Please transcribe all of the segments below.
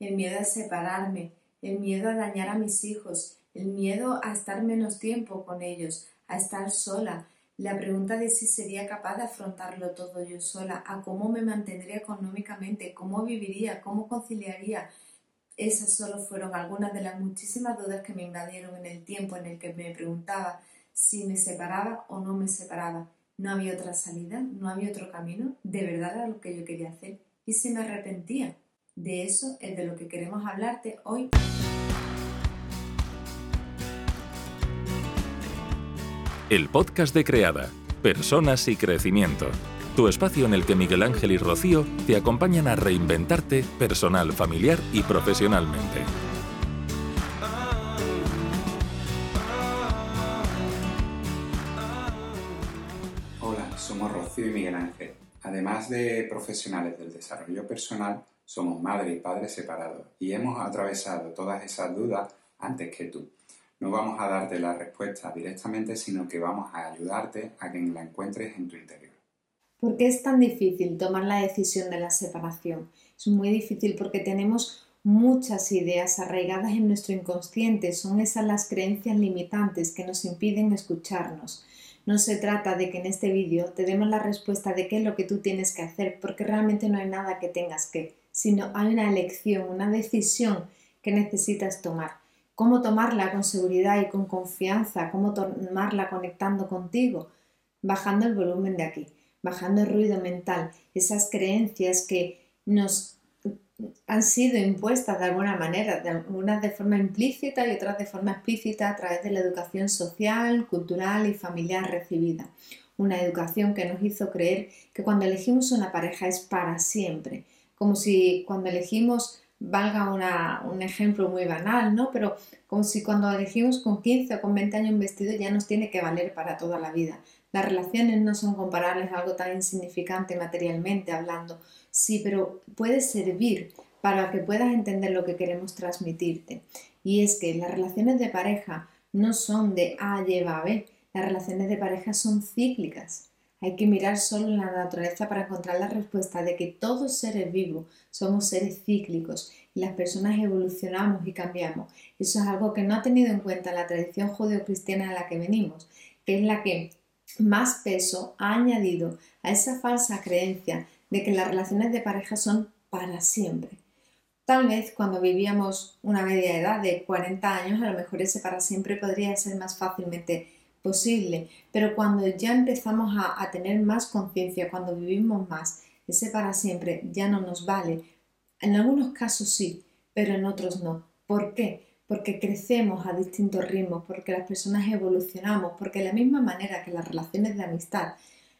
el miedo a separarme, el miedo a dañar a mis hijos, el miedo a estar menos tiempo con ellos, a estar sola, la pregunta de si sería capaz de afrontarlo todo yo sola, a cómo me mantendría económicamente, cómo viviría, cómo conciliaría. Esas solo fueron algunas de las muchísimas dudas que me invadieron en el tiempo en el que me preguntaba si me separaba o no me separaba. No había otra salida, no había otro camino, de verdad era lo que yo quería hacer y si me arrepentía. De eso es de lo que queremos hablarte hoy. El podcast de Creada, Personas y Crecimiento. Tu espacio en el que Miguel Ángel y Rocío te acompañan a reinventarte personal, familiar y profesionalmente. Hola, somos Rocío y Miguel Ángel. Además de profesionales del desarrollo personal, somos madre y padre separados y hemos atravesado todas esas dudas antes que tú. No vamos a darte la respuesta directamente, sino que vamos a ayudarte a que la encuentres en tu interior. ¿Por qué es tan difícil tomar la decisión de la separación? Es muy difícil porque tenemos muchas ideas arraigadas en nuestro inconsciente. Son esas las creencias limitantes que nos impiden escucharnos. No se trata de que en este vídeo te demos la respuesta de qué es lo que tú tienes que hacer, porque realmente no hay nada que tengas que sino hay una elección, una decisión que necesitas tomar. ¿Cómo tomarla con seguridad y con confianza? ¿Cómo tomarla conectando contigo? Bajando el volumen de aquí, bajando el ruido mental, esas creencias que nos han sido impuestas de alguna manera, de algunas de forma implícita y otras de forma explícita a través de la educación social, cultural y familiar recibida. Una educación que nos hizo creer que cuando elegimos una pareja es para siempre, como si cuando elegimos, valga un ejemplo muy banal, ¿no? Pero como si cuando elegimos con 15 o con 20 años un vestido ya nos tiene que valer para toda la vida. Las relaciones no son comparables a algo tan insignificante materialmente hablando, sí, pero puede servir para que puedas entender lo que queremos transmitirte. Y es que las relaciones de pareja no son de A lleva a B, las relaciones de pareja son cíclicas. Hay que mirar solo en la naturaleza para encontrar la respuesta de que todos seres vivos somos seres cíclicos y las personas evolucionamos y cambiamos. Eso es algo que no ha tenido en cuenta la tradición judeocristiana a la que venimos, que es la que más peso ha añadido a esa falsa creencia de que las relaciones de pareja son para siempre. Tal vez cuando vivíamos una media edad de 40 años, a lo mejor ese para siempre podría ser más fácilmente posible, pero cuando ya empezamos a, tener más conciencia, cuando vivimos más, ese para siempre ya no nos vale. En algunos casos sí, pero en otros no. ¿Por qué? Porque crecemos a distintos ritmos, porque las personas evolucionamos, porque de la misma manera que las relaciones de amistad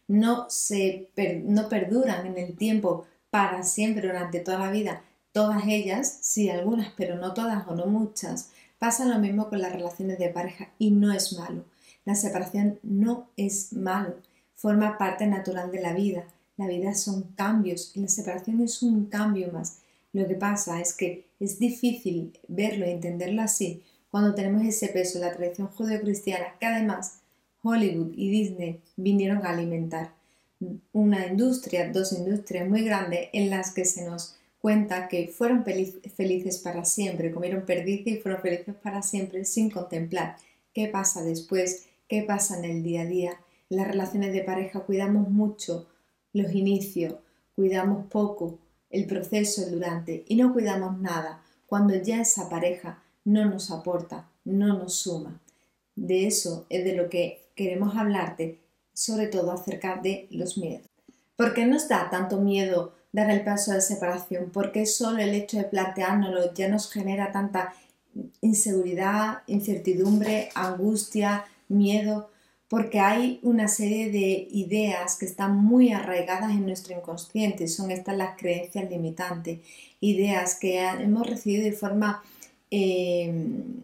no, se no perduran en el tiempo para siempre durante toda la vida, todas ellas, sí algunas, pero no todas o no muchas, pasa lo mismo con las relaciones de pareja y no es malo. La separación no es malo, forma parte natural de la vida. La vida son cambios y la separación es un cambio más. Lo que pasa es que es difícil verlo y entenderlo así cuando tenemos ese peso de la tradición judeocristiana que además Hollywood y Disney vinieron a alimentar. Una industria, dos industrias muy grandes en las que se nos cuenta que fueron felices para siempre, comieron perdices y fueron felices para siempre sin contemplar qué pasa después qué pasa en el día a día. En las relaciones de pareja cuidamos mucho los inicios, cuidamos poco el proceso, el durante y no cuidamos nada cuando ya esa pareja no nos aporta, no nos suma. De eso es de lo que queremos hablarte, sobre todo acerca de los miedos. ¿Por qué nos da tanto miedo dar el paso de separación? ¿Por qué solo el hecho de planteárnoslo ya nos genera tanta inseguridad, incertidumbre, angustia, miedo, porque hay una serie de ideas que están muy arraigadas en nuestro inconsciente, son estas las creencias limitantes, ideas que hemos recibido de forma em,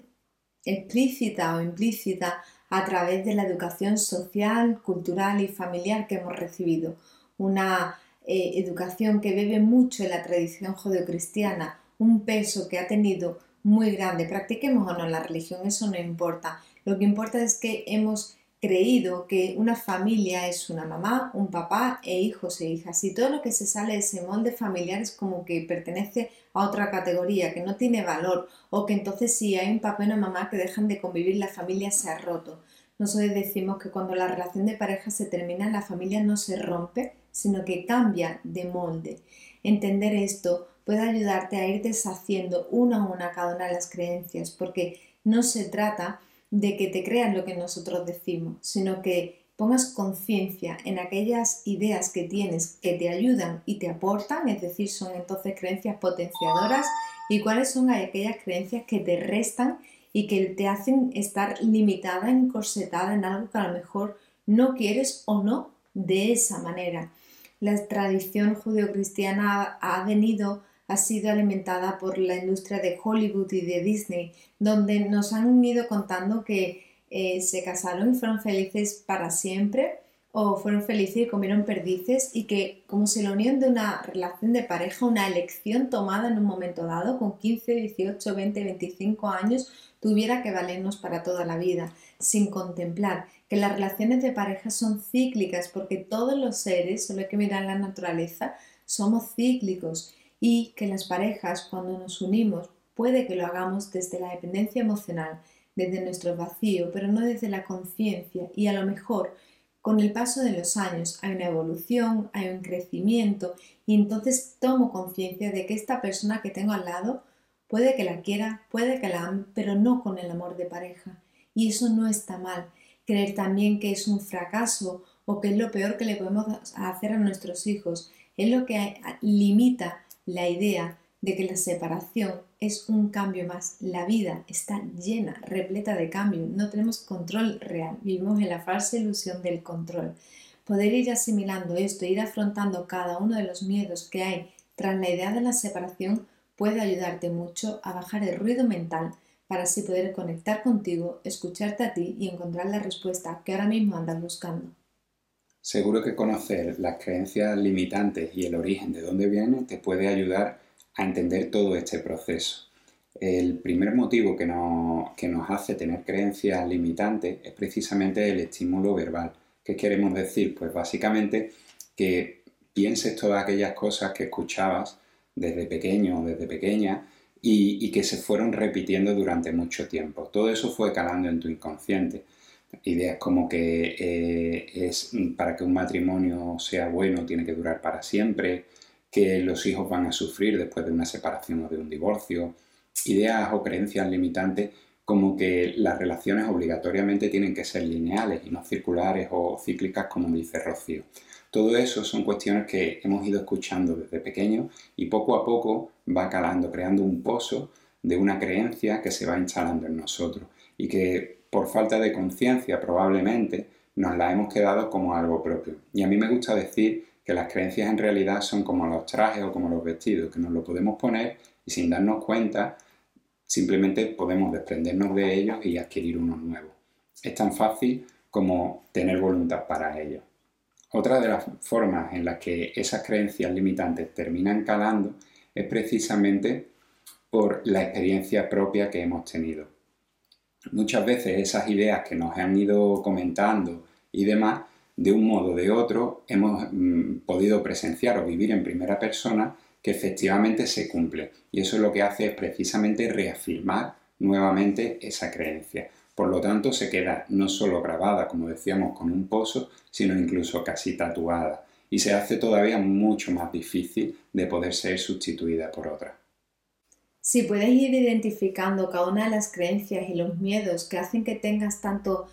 explícita o implícita a través de la educación social, cultural y familiar que hemos recibido. Una eh, educación que bebe mucho en la tradición judeocristiana, un peso que ha tenido muy grande. Practiquemos o no la religión, eso no importa, lo que importa es que hemos creído que una familia es una mamá, un papá e hijos e hijas y todo lo que se sale de ese molde familiar es como que pertenece a otra categoría, que no tiene valor o que entonces si hay un papá y una mamá que dejan de convivir la familia se ha roto. Nosotros decimos que cuando la relación de pareja se termina la familia no se rompe, sino que cambia de molde. Entender esto puede ayudarte a ir deshaciendo una a una cada una de las creencias, porque no se trata de que te crean lo que nosotros decimos, sino que pongas conciencia en aquellas ideas que tienes que te ayudan y te aportan, es decir, son entonces creencias potenciadoras, y cuáles son aquellas creencias que te restan y que te hacen estar limitada, encorsetada en algo que a lo mejor no quieres o no de esa manera. La tradición judeocristiana ha venido ha sido alimentada por la industria de Hollywood y de Disney, donde nos han ido contando que eh, se casaron y fueron felices para siempre o fueron felices y comieron perdices y que como si la unión de una relación de pareja, una elección tomada en un momento dado con 15, 18, 20, 25 años tuviera que valernos para toda la vida, sin contemplar que las relaciones de pareja son cíclicas porque todos los seres, solo hay que mirar la naturaleza, somos cíclicos y que las parejas cuando nos unimos puede que lo hagamos desde la dependencia emocional, desde nuestro vacío, pero no desde la conciencia y a lo mejor con el paso de los años hay una evolución, hay un crecimiento y entonces tomo conciencia de que esta persona que tengo al lado puede que la quiera, puede que la ame, pero no con el amor de pareja. Y eso no está mal. Creer también que es un fracaso o que es lo peor que le podemos hacer a nuestros hijos es lo que limita la idea de que la separación es un cambio más. La vida está llena, repleta de cambios. No tenemos control real. Vivimos en la falsa ilusión del control. Poder ir asimilando esto, ir afrontando cada uno de los miedos que hay tras la idea de la separación puede ayudarte mucho a bajar el ruido mental para así poder conectar contigo, escucharte a ti y encontrar la respuesta que ahora mismo andas buscando. Seguro que conocer las creencias limitantes y el origen de dónde vienen te puede ayudar a entender todo este proceso. El primer motivo que nos, que nos hace tener creencias limitantes es precisamente el estímulo verbal. ¿Qué queremos decir? Pues básicamente que pienses todas aquellas cosas que escuchabas desde pequeño o desde pequeña y, y, que se fueron repitiendo durante mucho tiempo. Todo eso fue calando en tu inconsciente ideas como que eh, es para que un matrimonio sea bueno tiene que durar para siempre, que los hijos van a sufrir después de una separación o de un divorcio, ideas o creencias limitantes como que las relaciones obligatoriamente tienen que ser lineales y no circulares o cíclicas como dice Rocío. Todo eso son cuestiones que hemos ido escuchando desde pequeños y poco a poco va calando, creando un pozo de una creencia que se va instalando en nosotros y que por falta de conciencia probablemente, nos la hemos quedado como algo propio. Y a mí me gusta decir que las creencias en realidad son como los trajes o como los vestidos, que nos lo podemos poner y sin darnos cuenta simplemente podemos desprendernos de ellos y adquirir unos nuevos. Es tan fácil como tener voluntad para ello. Otra de las formas en las que esas creencias limitantes terminan calando es precisamente por la experiencia propia que hemos tenido muchas veces esas ideas que nos han ido comentando y demás, de un modo o de otro, hemos mm, podido presenciar o vivir en primera persona que efectivamente se cumple. Y eso es lo que hace es precisamente reafirmar nuevamente esa creencia. Por lo tanto, se queda no solo grabada, como decíamos, con un pozo, sino incluso casi tatuada. Y se hace todavía mucho más difícil de poder ser sustituida por otra. Si puedes ir identificando cada una de las creencias y los miedos que hacen que tengas tanto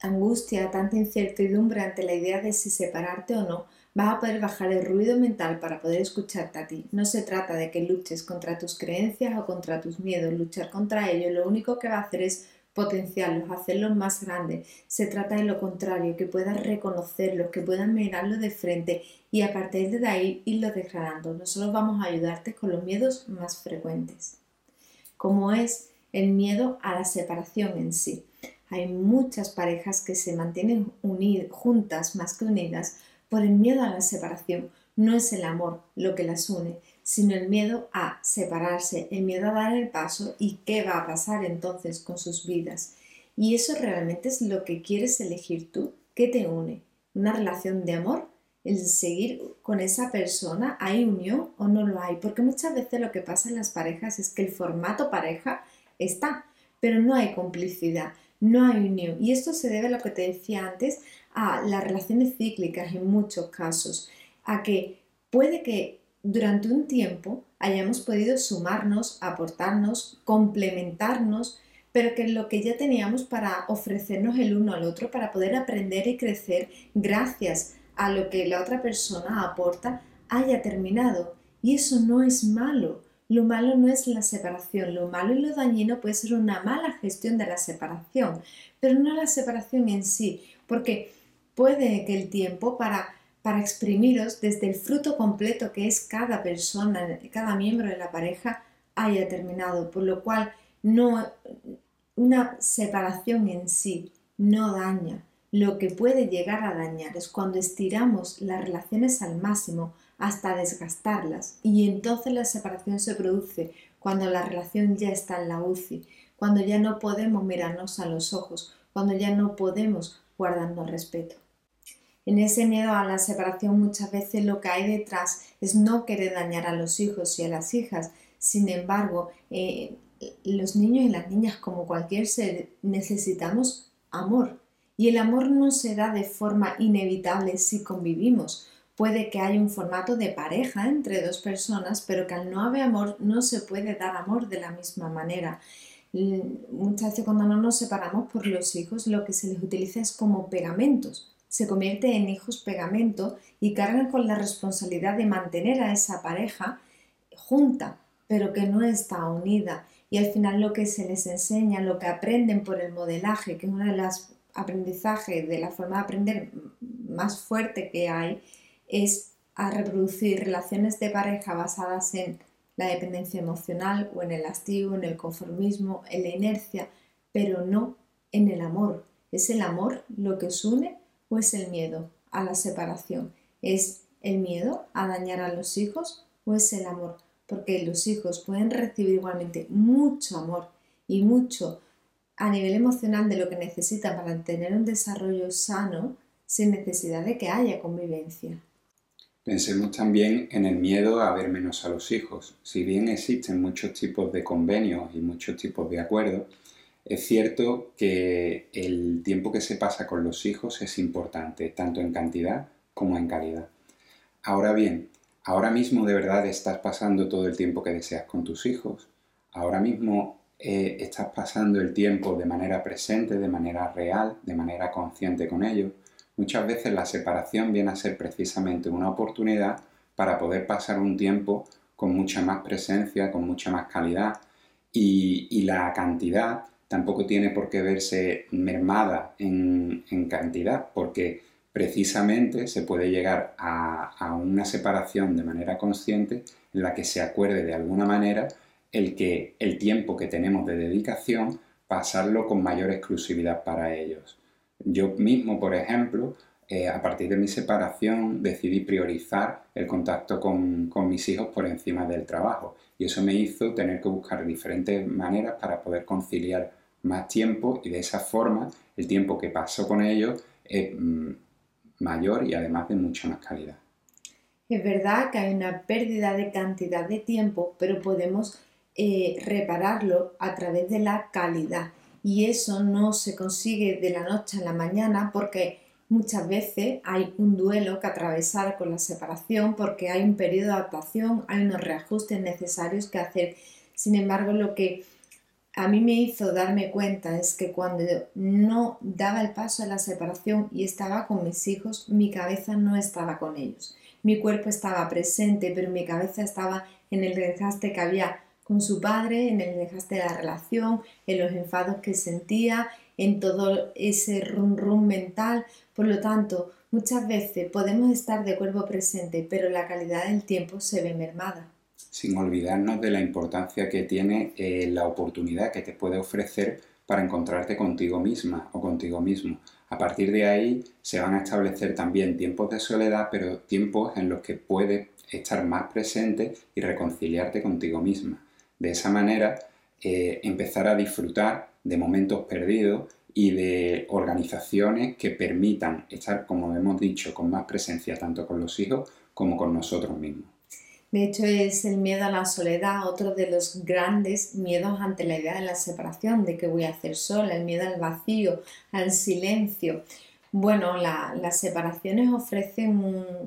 angustia, tanta incertidumbre ante la idea de si separarte o no, vas a poder bajar el ruido mental para poder escucharte a ti. No se trata de que luches contra tus creencias o contra tus miedos, luchar contra ellos lo único que va a hacer es potenciarlos, hacerlos más grandes. Se trata de lo contrario, que puedas reconocerlos, que puedas mirarlos de frente y a partir de ahí irlo declarando. Nosotros vamos a ayudarte con los miedos más frecuentes, como es el miedo a la separación en sí. Hay muchas parejas que se mantienen juntas más que unidas por el miedo a la separación. No es el amor lo que las une, sino el miedo a separarse, el miedo a dar el paso y qué va a pasar entonces con sus vidas. Y eso realmente es lo que quieres elegir tú. ¿Qué te une? ¿Una relación de amor? ¿El seguir con esa persona? ¿Hay unión o no lo hay? Porque muchas veces lo que pasa en las parejas es que el formato pareja está, pero no hay complicidad, no hay unión. Y esto se debe a lo que te decía antes, a las relaciones cíclicas en muchos casos, a que puede que durante un tiempo hayamos podido sumarnos, aportarnos, complementarnos, pero que lo que ya teníamos para ofrecernos el uno al otro, para poder aprender y crecer gracias a lo que la otra persona aporta, haya terminado. Y eso no es malo. Lo malo no es la separación, lo malo y lo dañino puede ser una mala gestión de la separación, pero no la separación en sí, porque puede que el tiempo para, para exprimiros desde el fruto completo que es cada persona, cada miembro de la pareja, haya terminado, por lo cual no, una separación en sí no daña. Lo que puede llegar a dañar es cuando estiramos las relaciones al máximo hasta desgastarlas y entonces la separación se produce cuando la relación ya está en la UCI, cuando ya no podemos mirarnos a los ojos, cuando ya no podemos guardarnos respeto. En ese miedo a la separación muchas veces lo que hay detrás es no querer dañar a los hijos y a las hijas. Sin embargo, eh, los niños y las niñas, como cualquier ser, necesitamos amor. Y el amor no se da de forma inevitable si convivimos. Puede que haya un formato de pareja entre dos personas, pero que al no haber amor no se puede dar amor de la misma manera. Muchas veces cuando no nos separamos por los hijos, lo que se les utiliza es como pegamentos. Se convierte en hijos pegamento y cargan con la responsabilidad de mantener a esa pareja junta, pero que no está unida y al final lo que se les enseña, lo que aprenden por el modelaje, que es uno de los aprendizajes, de la forma de aprender más fuerte que hay, es a reproducir relaciones de pareja basadas en la dependencia emocional o en el hastío, en el conformismo, en la inercia, pero no en el amor. ¿Es el amor lo que os une o es el miedo a la separación? ¿Es el miedo a dañar a los hijos o es el amor? porque los hijos pueden recibir igualmente mucho amor y mucho a nivel emocional de lo que necesitan para tener un desarrollo sano sin necesidad de que haya convivencia. Pensemos también en el miedo a ver menos a los hijos. Si bien existen muchos tipos de convenios y muchos tipos de acuerdos, es cierto que el tiempo que se pasa con los hijos es importante, tanto en cantidad como en calidad. Ahora bien, ahora mismo de verdad estás pasando todo el tiempo que deseas con tus hijos, ahora mismo eh, estás pasando el tiempo de manera presente, de manera real, de manera consciente con ellos. Muchas veces la separación viene a ser precisamente una oportunidad para poder pasar un tiempo con mucha más presencia, con mucha más calidad y, la cantidad tampoco tiene por qué verse mermada en, en cantidad porque precisamente se puede llegar a, una separación de manera consciente en la que se acuerde de alguna manera el que el tiempo que tenemos de dedicación pasarlo con mayor exclusividad para ellos. Yo mismo, por ejemplo, eh, a partir de mi separación decidí priorizar el contacto con, con, mis hijos por encima del trabajo y eso me hizo tener que buscar diferentes maneras para poder conciliar más tiempo y de esa forma el tiempo que paso con ellos eh, mayor y además de mucha más calidad. Es verdad que hay una pérdida de cantidad de tiempo, pero podemos eh, repararlo a través de la calidad. Y eso no se consigue de la noche a la mañana porque muchas veces hay un duelo que atravesar con la separación porque hay un periodo de adaptación, hay unos reajustes necesarios que hacer. Sin embargo, lo que a mí me hizo darme cuenta es que cuando no daba el paso a la separación y estaba con mis hijos, mi cabeza no estaba con ellos. Mi cuerpo estaba presente, pero mi cabeza estaba en el desgaste que había con su padre, en el desgaste de la relación, en los enfados que sentía, en todo ese rum rum mental. Por lo tanto, muchas veces podemos estar de cuerpo presente, pero la calidad del tiempo se ve mermada sin olvidarnos de la importancia que tiene eh, la oportunidad que te puede ofrecer para encontrarte contigo misma o contigo mismo. A partir de ahí se van a establecer también tiempos de soledad, pero tiempos en los que puedes estar más presente y reconciliarte contigo misma. De esa manera, eh, empezar a disfrutar de momentos perdidos y de organizaciones que permitan estar, como hemos dicho, con más presencia tanto con los hijos como con nosotros mismos. De hecho, es el miedo a la soledad, otro de los grandes miedos ante la idea de la separación, de que voy a hacer sola, el miedo al vacío, al silencio. Bueno, las separaciones ofrecen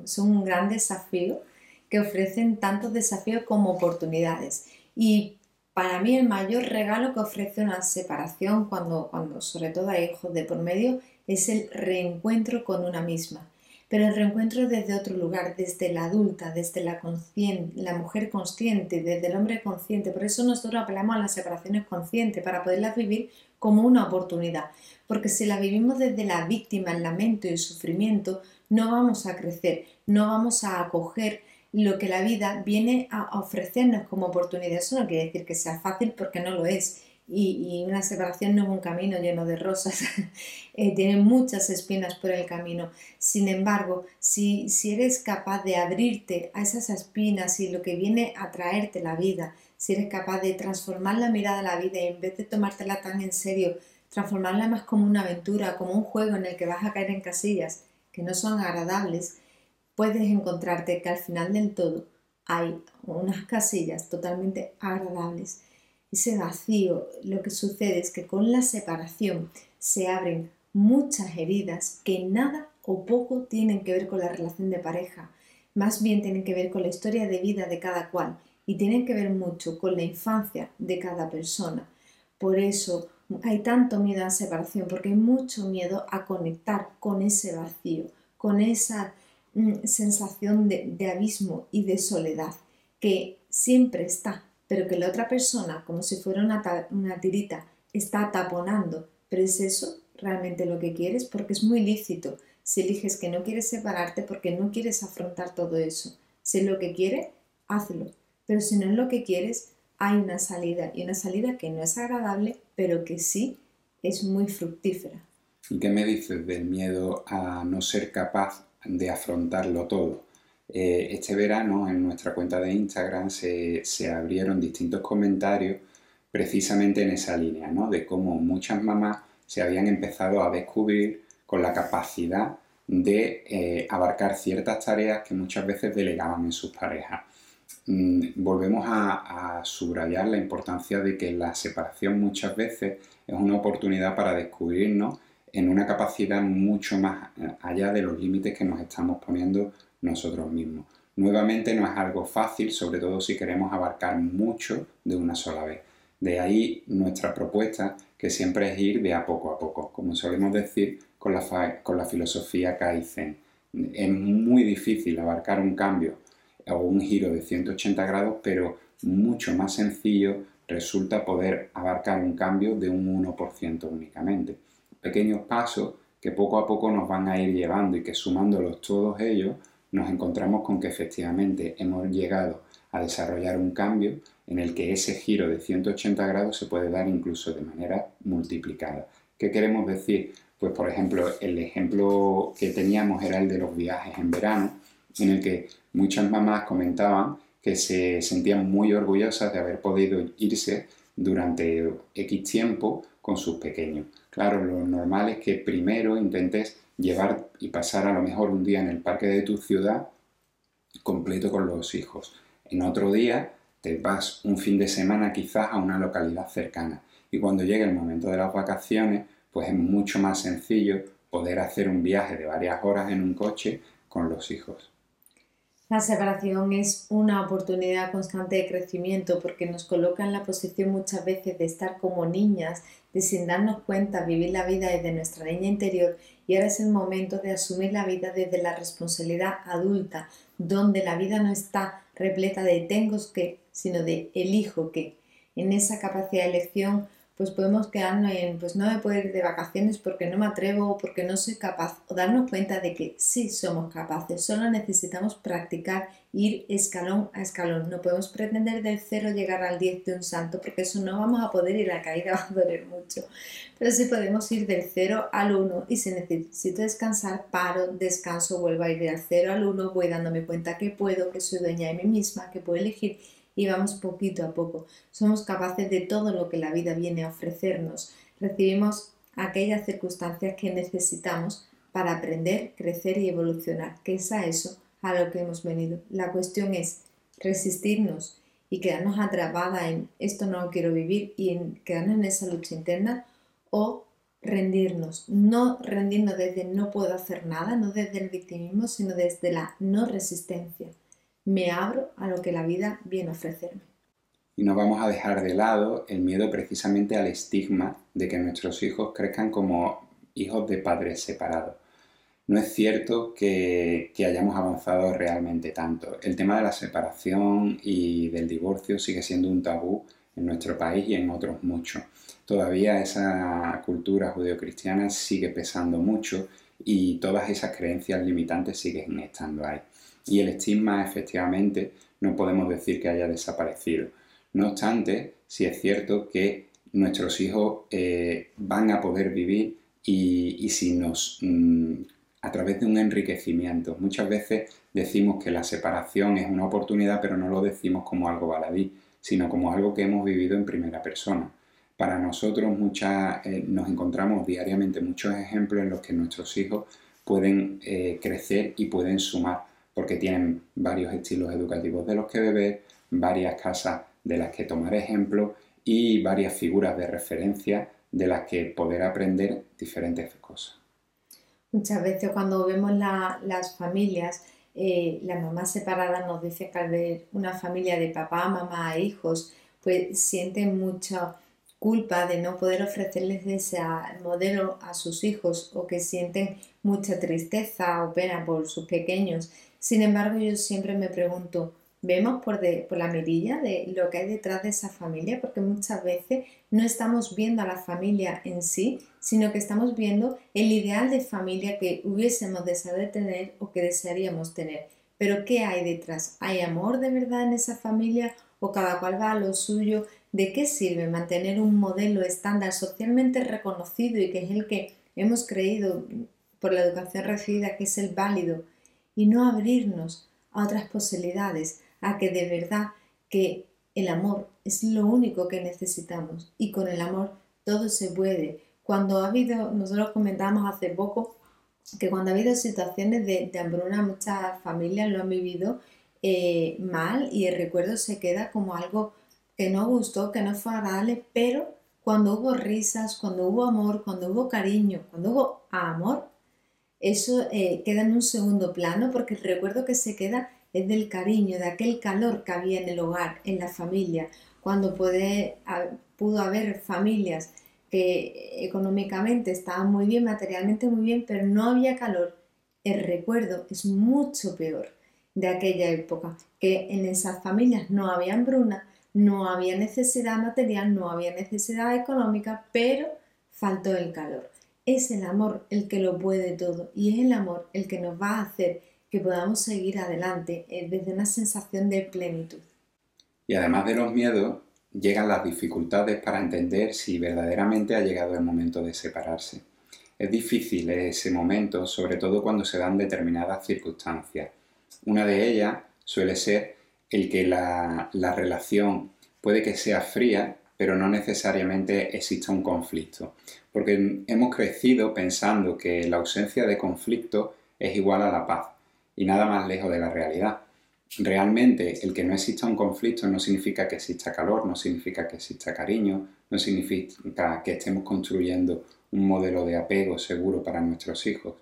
son un gran desafío que ofrecen tantos desafíos como oportunidades. Y para mí el mayor regalo que ofrece una separación cuando, cuando sobre todo hay hijos de por medio es el reencuentro con una misma. Pero el reencuentro desde otro lugar, desde la adulta, desde la, la mujer consciente, desde el hombre consciente. Por eso nosotros apelamos a las separaciones conscientes, para poderlas vivir como una oportunidad. Porque si la vivimos desde la víctima, el lamento y el sufrimiento, no vamos a crecer, no vamos a acoger lo que la vida viene a ofrecernos como oportunidad. Eso no quiere decir que sea fácil porque no lo es. Y, una separación no es un camino lleno de rosas, eh, tiene muchas espinas por el camino. Sin embargo, si, si eres capaz de abrirte a esas espinas y lo que viene a traerte la vida, si eres capaz de transformar la mirada a la vida en vez de tomártela tan en serio, transformarla más como una aventura, como un juego en el que vas a caer en casillas que no son agradables, puedes encontrarte que al final del todo hay unas casillas totalmente agradables. Ese vacío, lo que sucede es que con la separación se abren muchas heridas que nada o poco tienen que ver con la relación de pareja, más bien tienen que ver con la historia de vida de cada cual y tienen que ver mucho con la infancia de cada persona. Por eso hay tanto miedo a la separación, porque hay mucho miedo a conectar con ese vacío, con esa sensación de, abismo y de soledad que siempre está, pero que la otra persona, como si fuera una, una tirita, está taponando. Pero es eso realmente lo que quieres porque es muy lícito si eliges que no quieres separarte porque no quieres afrontar todo eso. Si es lo que quieres, hazlo. Pero si no es lo que quieres, hay una salida y una salida que no es agradable, pero que sí es muy fructífera. ¿Y qué me dices del miedo a no ser capaz de afrontarlo todo. Eh, este verano en nuestra cuenta de Instagram se, abrieron distintos comentarios precisamente en esa línea, ¿no? de cómo muchas mamás se habían empezado a descubrir con la capacidad de eh, abarcar ciertas tareas que muchas veces delegaban en sus parejas. Mm, volvemos a, a, subrayar la importancia de que la separación muchas veces es una oportunidad para descubrirnos en una capacidad mucho más eh, allá de los límites que nos estamos poniendo nosotros mismos. Nuevamente no es algo fácil, sobre todo si queremos abarcar mucho de una sola vez. De ahí nuestra propuesta, que siempre es ir de a poco a poco, como solemos decir con la, con la filosofía Kaizen. Es muy difícil abarcar un cambio o un giro de 180 grados, pero mucho más sencillo resulta poder abarcar un cambio de un 1% únicamente pequeños pasos que poco a poco nos van a ir llevando y que sumándolos todos ellos nos encontramos con que efectivamente hemos llegado a desarrollar un cambio en el que ese giro de 180 grados se puede dar incluso de manera multiplicada. ¿Qué queremos decir? Pues por ejemplo, el ejemplo que teníamos era el de los viajes en verano, en el que muchas mamás comentaban que se sentían muy orgullosas de haber podido irse durante X tiempo con sus pequeños. Claro, lo normal es que primero intentes llevar y pasar a lo mejor un día en el parque de tu ciudad completo con los hijos. En otro día te vas un fin de semana quizás a una localidad cercana. Y cuando llegue el momento de las vacaciones, pues es mucho más sencillo poder hacer un viaje de varias horas en un coche con los hijos. La separación es una oportunidad constante de crecimiento porque nos coloca en la posición muchas veces de estar como niñas, de sin darnos cuenta vivir la vida desde nuestra niña interior y ahora es el momento de asumir la vida desde la responsabilidad adulta, donde la vida no está repleta de tengo que, sino de elijo que. En esa capacidad de elección pues podemos quedarnos en, pues no me puedo ir de vacaciones porque no me atrevo porque no soy capaz, o darnos cuenta de que sí somos capaces, solo necesitamos practicar, ir escalón a escalón. No podemos pretender del cero llegar al 10 de un salto porque eso no vamos a poder y la caída va a doler mucho. Pero sí podemos ir del 0 al 1 y si necesito descansar, paro, descanso, vuelvo a ir del 0 al 1, voy dándome cuenta que puedo, que soy dueña de mí misma, que puedo elegir y vamos poquito a poco. Somos capaces de todo lo que la vida viene a ofrecernos. Recibimos aquellas circunstancias que necesitamos para aprender, crecer y evolucionar, que es a eso a lo que hemos venido. La cuestión es resistirnos y quedarnos atrapada en esto no lo quiero vivir y quedarnos en esa lucha interna o rendirnos, no rendirnos desde no puedo hacer nada, no desde el victimismo, sino desde la no resistencia. Me abro a lo que la vida viene a ofrecerme. Y no vamos a dejar de lado el miedo precisamente al estigma de que nuestros hijos crezcan como hijos de padres separados. No es cierto que, que, hayamos avanzado realmente tanto. El tema de la separación y del divorcio sigue siendo un tabú en nuestro país y en otros muchos. Todavía esa cultura judeocristiana sigue pesando mucho y todas esas creencias limitantes siguen estando ahí. Y el estigma efectivamente no podemos decir que haya desaparecido no obstante, sí es cierto que nuestros hijos eh, van a poder vivir y, si nos, mm, a través de un enriquecimiento, muchas veces decimos que la separación es una oportunidad, pero no lo decimos como algo baladí, sino como algo que hemos vivido en primera persona. Para nosotros eh, nos encontramos diariamente muchos ejemplos en los que nuestros hijos pueden eh, crecer y pueden sumar, porque tienen varios estilos educativos de los que beber, varias casas de las que tomar ejemplo y varias figuras de referencia de las que poder aprender diferentes cosas. Muchas veces cuando vemos las familias, eh, las mamás separadas nos dicen que al ver una familia de papá, mamá e hijos, pues sienten mucha culpa de no poder ofrecerles ese modelo a sus hijos o que sienten mucha tristeza o pena por sus pequeños. Sin embargo, yo siempre me pregunto, vemos por, por la mirilla de lo que hay detrás de esa familia, porque muchas veces no estamos viendo a la familia en sí, sino que estamos viendo el ideal de familia que hubiésemos deseado tener o que desearíamos tener. Pero ¿qué hay detrás? ¿Hay amor de verdad en esa familia o cada cual va a lo suyo? ¿De qué sirve mantener un modelo estándar socialmente reconocido y que es el que hemos creído por la educación recibida que es el válido y no abrirnos a otras posibilidades? a que de verdad que el amor es lo único que necesitamos y con el amor todo se puede. Cuando ha habido, nosotros comentamos hace poco que cuando ha habido situaciones de, hambruna, muchas familias lo han vivido eh, mal y el recuerdo se queda como algo que no gustó, que no fue agradable, pero cuando hubo risas, cuando hubo amor, cuando hubo cariño, cuando hubo amor, eso eh, queda en un segundo plano porque el recuerdo que se queda es del cariño, de aquel calor que había en el hogar, en la familia, cuando pudo haber familias que económicamente estaban muy bien, materialmente muy bien, pero no había calor. El recuerdo es mucho peor de aquella época, que en esas familias no había hambruna, no había necesidad material, no había necesidad económica, pero faltó el calor. Es el amor el que lo puede todo y es el amor el que nos va a hacer que podamos seguir adelante eh, desde una sensación de plenitud. Y además de los miedos, llegan las dificultades para entender si verdaderamente ha llegado el momento de separarse. Es difícil ese momento, sobre todo cuando se dan determinadas circunstancias. Una de ellas suele ser el que la, la relación puede que sea fría, pero no necesariamente exista un conflicto. Porque hemos crecido pensando que la ausencia de conflicto es igual a la paz y nada más lejos de la realidad. Realmente el que no exista un conflicto no significa que exista calor, no significa que exista cariño, no significa que estemos construyendo un modelo de apego seguro para nuestros hijos,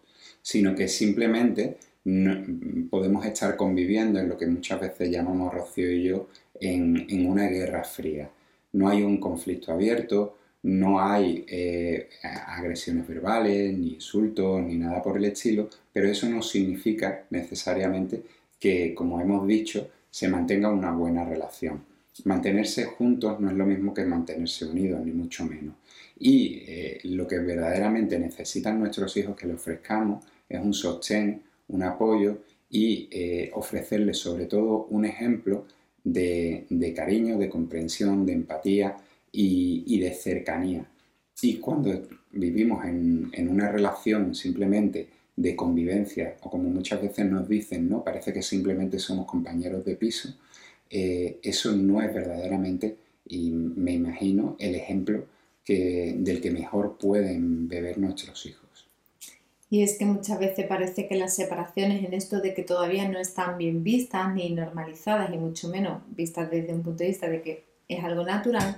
sino que simplemente podemos estar conviviendo en lo que muchas veces llamamos Rocío y yo en, en una guerra fría. No hay un conflicto abierto, no hay eh, agresiones verbales, ni insultos, ni nada por el estilo, pero eso no significa necesariamente que, como hemos dicho, se mantenga una buena relación. Mantenerse juntos no es lo mismo que mantenerse unidos, ni mucho menos. Y eh, lo que verdaderamente necesitan nuestros hijos que le ofrezcamos es un sostén, un apoyo y eh, ofrecerles sobre todo un ejemplo de cariño, de comprensión, de empatía, y, de cercanía. Y cuando vivimos en, una relación simplemente de convivencia, o como muchas veces nos dicen, ¿no? Parece que simplemente somos compañeros de piso, eh, eso no es verdaderamente, y me imagino, el ejemplo del que mejor pueden beber nuestros hijos. Y es que muchas veces parece que las separaciones en esto de que todavía no están bien vistas ni normalizadas y mucho menos vistas desde un punto de vista de que es algo natural,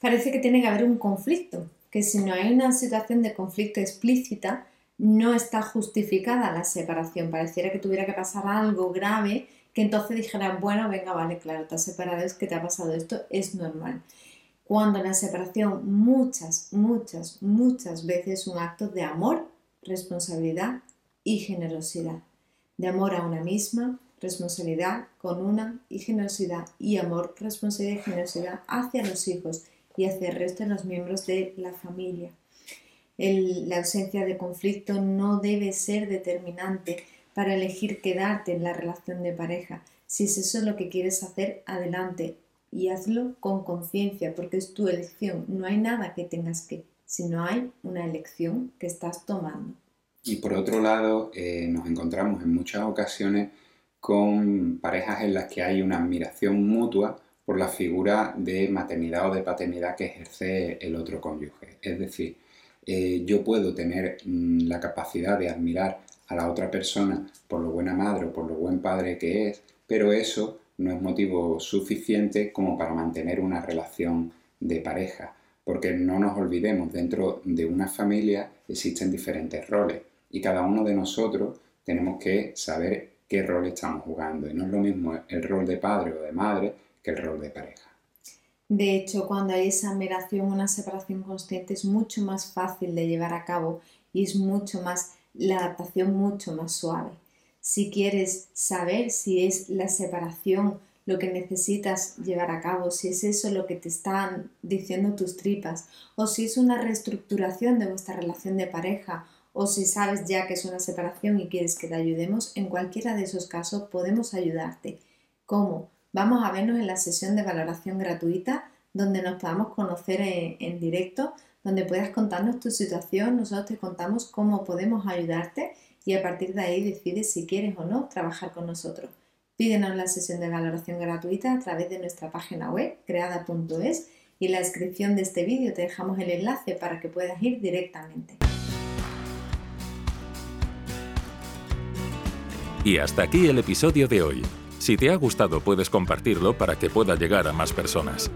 parece que tiene que haber un conflicto, que si no hay una situación de conflicto explícita, no está justificada la separación. Pareciera que tuviera que pasar algo grave que entonces dijeran, bueno, venga, vale, claro, te has separado, es que te ha pasado esto, es normal. Cuando la separación muchas, muchas, muchas veces es un acto de amor responsabilidad y generosidad. De amor a una misma, responsabilidad con una y generosidad y amor, responsabilidad y generosidad hacia los hijos y hacia el resto de los miembros de la familia. la ausencia de conflicto no debe ser determinante para elegir quedarte en la relación de pareja. Si es eso lo que quieres hacer, adelante y hazlo con conciencia porque es tu elección. No hay nada que tengas que si no hay una elección que estás tomando. Y por otro lado, eh, nos encontramos en muchas ocasiones con parejas en las que hay una admiración mutua por la figura de maternidad o de paternidad que ejerce el otro cónyuge. Es decir, eh, yo puedo tener mm, la capacidad de admirar a la otra persona por lo buena madre o por lo buen padre que es, pero eso no es motivo suficiente como para mantener una relación de pareja porque no nos olvidemos, dentro de una familia existen diferentes roles y cada uno de nosotros tenemos que saber qué rol estamos jugando y no es lo mismo el rol de padre o de madre que el rol de pareja. De hecho, cuando hay esa admiración, una separación consciente es mucho más fácil de llevar a cabo y es mucho más, la adaptación mucho más suave. Si quieres saber si es la separación lo que necesitas llevar a cabo, si es eso lo que te están diciendo tus tripas, o si es una reestructuración de vuestra relación de pareja, o si sabes ya que es una separación y quieres que te ayudemos, en cualquiera de esos casos podemos ayudarte. ¿Cómo? Vamos a vernos en la sesión de valoración gratuita donde nos podamos conocer en, en directo, donde puedas contarnos tu situación, nosotros te contamos cómo podemos ayudarte y a partir de ahí decides si quieres o no trabajar con nosotros. Pídenos la sesión de valoración gratuita a través de nuestra página web creada.es y en la descripción de este vídeo te dejamos el enlace para que puedas ir directamente. Y hasta aquí el episodio de hoy. Si te ha gustado puedes compartirlo para que pueda llegar a más personas.